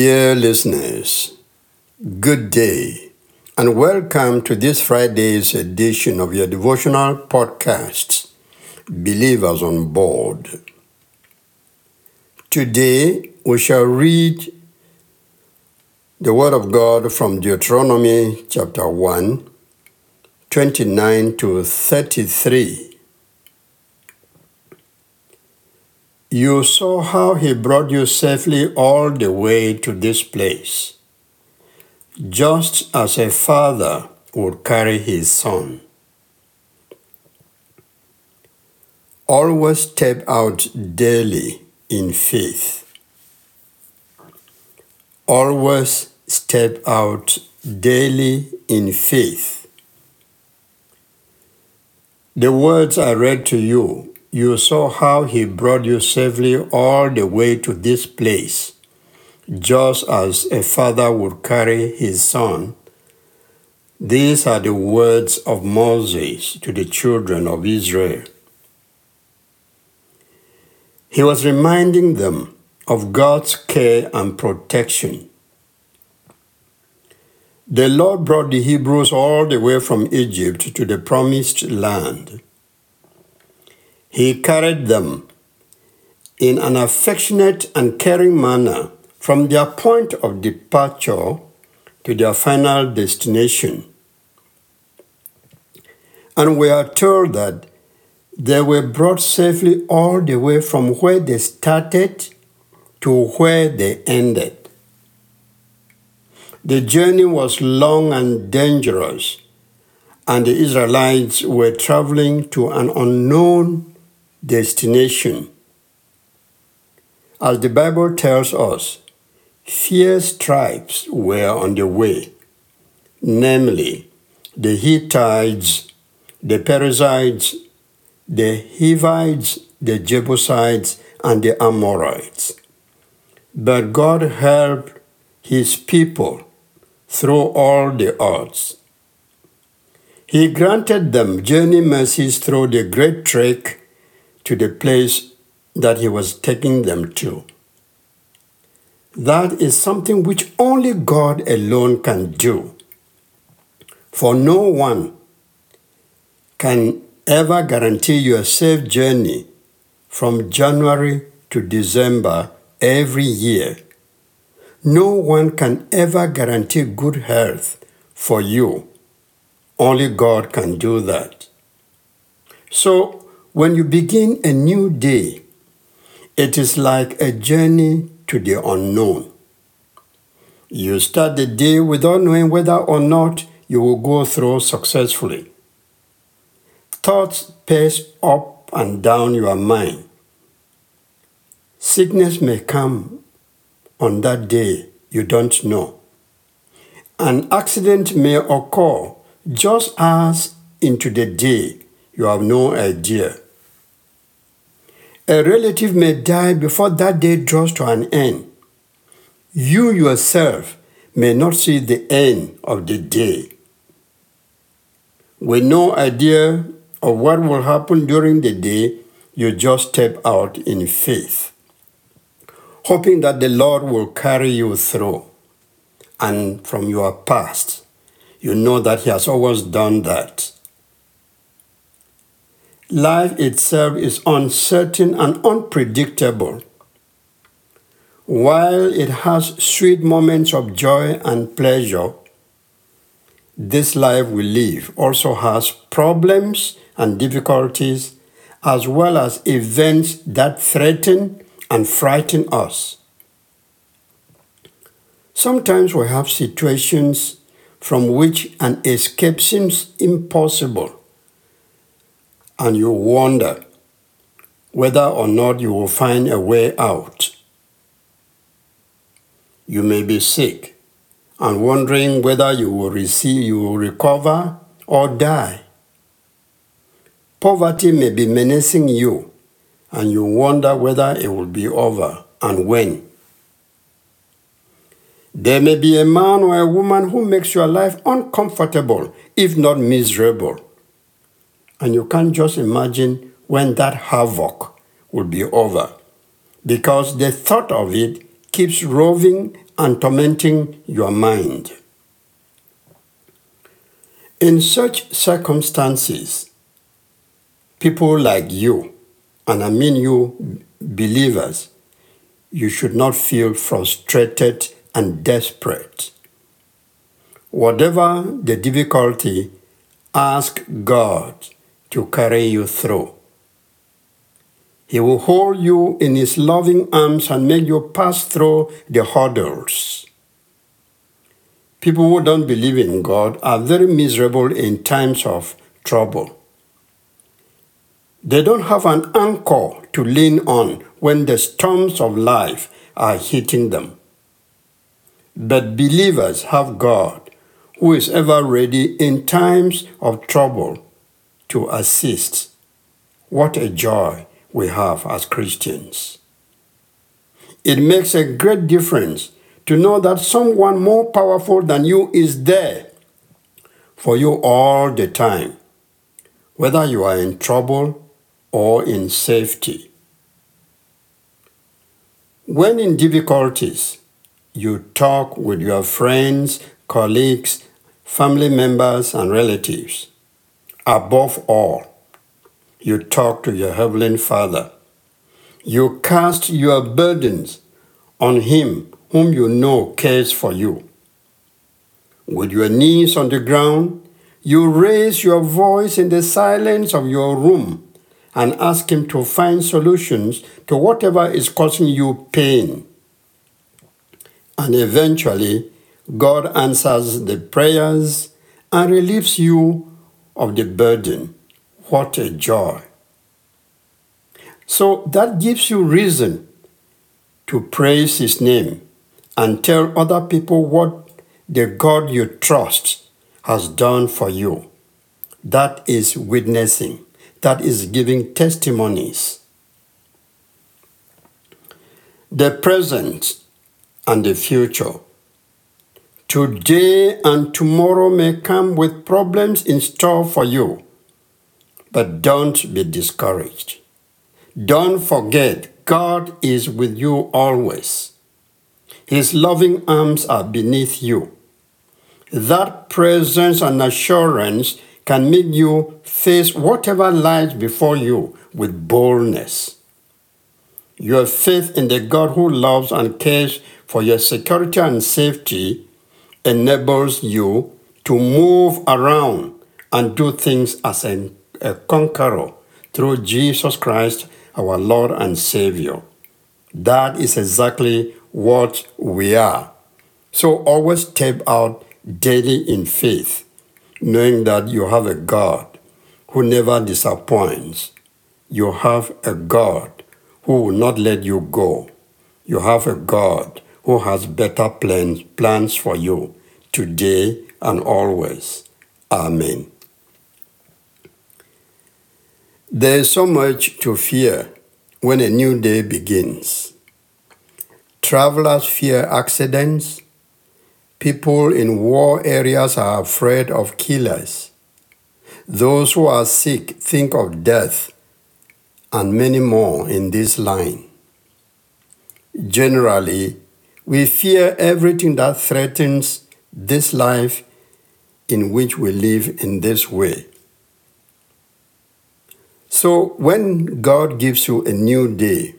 Dear listeners, good day and welcome to this Friday's edition of your devotional podcast, Believers on Board. Today we shall read the Word of God from Deuteronomy chapter 1, 29 to 33. You saw how he brought you safely all the way to this place, just as a father would carry his son. Always step out daily in faith. Always step out daily in faith. The words I read to you you saw how he brought you safely all the way to this place, just as a father would carry his son. These are the words of Moses to the children of Israel. He was reminding them of God's care and protection. The Lord brought the Hebrews all the way from Egypt to the promised land. He carried them in an affectionate and caring manner from their point of departure to their final destination. And we are told that they were brought safely all the way from where they started to where they ended. The journey was long and dangerous, and the Israelites were traveling to an unknown destination. As the Bible tells us, fierce tribes were on the way, namely the Hittites, the Perizzites, the Hivites, the Jebusites, and the Amorites. But God helped his people through all the odds. He granted them journey mercies through the great trek to the place that he was taking them to. That is something which only God alone can do. For no one can ever guarantee you a safe journey from January to December every year. No one can ever guarantee good health for you. Only God can do that. So, when you begin a new day, it is like a journey to the unknown. You start the day without knowing whether or not you will go through successfully. Thoughts pace up and down your mind. Sickness may come on that day, you don't know. An accident may occur just as into the day, you have no idea. A relative may die before that day draws to an end. You yourself may not see the end of the day. With no idea of what will happen during the day, you just step out in faith, hoping that the Lord will carry you through. And from your past, you know that He has always done that. Life itself is uncertain and unpredictable. While it has sweet moments of joy and pleasure, this life we live also has problems and difficulties as well as events that threaten and frighten us. Sometimes we have situations from which an escape seems impossible and you wonder whether or not you will find a way out. You may be sick and wondering whether you will receive, you will recover or die. Poverty may be menacing you and you wonder whether it will be over and when. There may be a man or a woman who makes your life uncomfortable, if not miserable. And you can't just imagine when that havoc will be over because the thought of it keeps roving and tormenting your mind. In such circumstances, people like you, and I mean you believers, you should not feel frustrated and desperate. Whatever the difficulty, ask God to carry you through. He will hold you in His loving arms and make you pass through the hurdles. People who don't believe in God are very miserable in times of trouble. They don't have an anchor to lean on when the storms of life are hitting them. But believers have God who is ever ready in times of trouble to assist. What a joy we have as Christians. It makes a great difference to know that someone more powerful than you is there for you all the time, whether you are in trouble or in safety. When in difficulties, you talk with your friends, colleagues, family members, and relatives. Above all, you talk to your Heavenly Father. You cast your burdens on Him whom you know cares for you. With your knees on the ground, you raise your voice in the silence of your room and ask Him to find solutions to whatever is causing you pain. And eventually, God answers the prayers and relieves you of the burden. What a joy! So that gives you reason to praise His name and tell other people what the God you trust has done for you. That is witnessing that is giving testimonies. The present and the future. Today and tomorrow may come with problems in store for you, but don't be discouraged. Don't forget, God is with you always. His loving arms are beneath you. That presence and assurance can make you face whatever lies before you with boldness. Your faith in the God who loves and cares for your security and safety enables you to move around and do things as a, a conqueror through Jesus Christ, our Lord and Savior. That is exactly what we are. So always step out daily in faith knowing that you have a God who never disappoints. You have a God who will not let you go. You have a God who has better plans, plans for you today and always. Amen. There is so much to fear when a new day begins. Travelers fear accidents, People in war areas are afraid of killers. Those who are sick think of death, and many more in this line. Generally, we fear everything that threatens this life in which we live in this way. So, when God gives you a new day,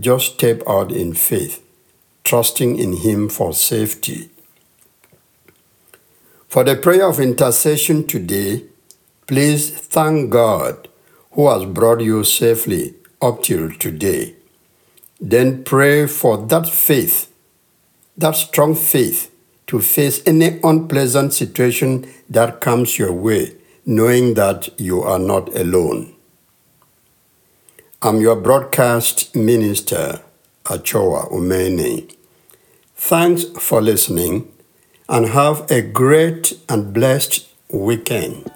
just step out in faith, trusting in Him for safety. For the prayer of intercession today, please thank God who has brought you safely up till today. Then pray for that faith, that strong faith, to face any unpleasant situation that comes your way, knowing that you are not alone. I'm your broadcast minister, Achoa Umene. Thanks for listening and have a great and blessed weekend.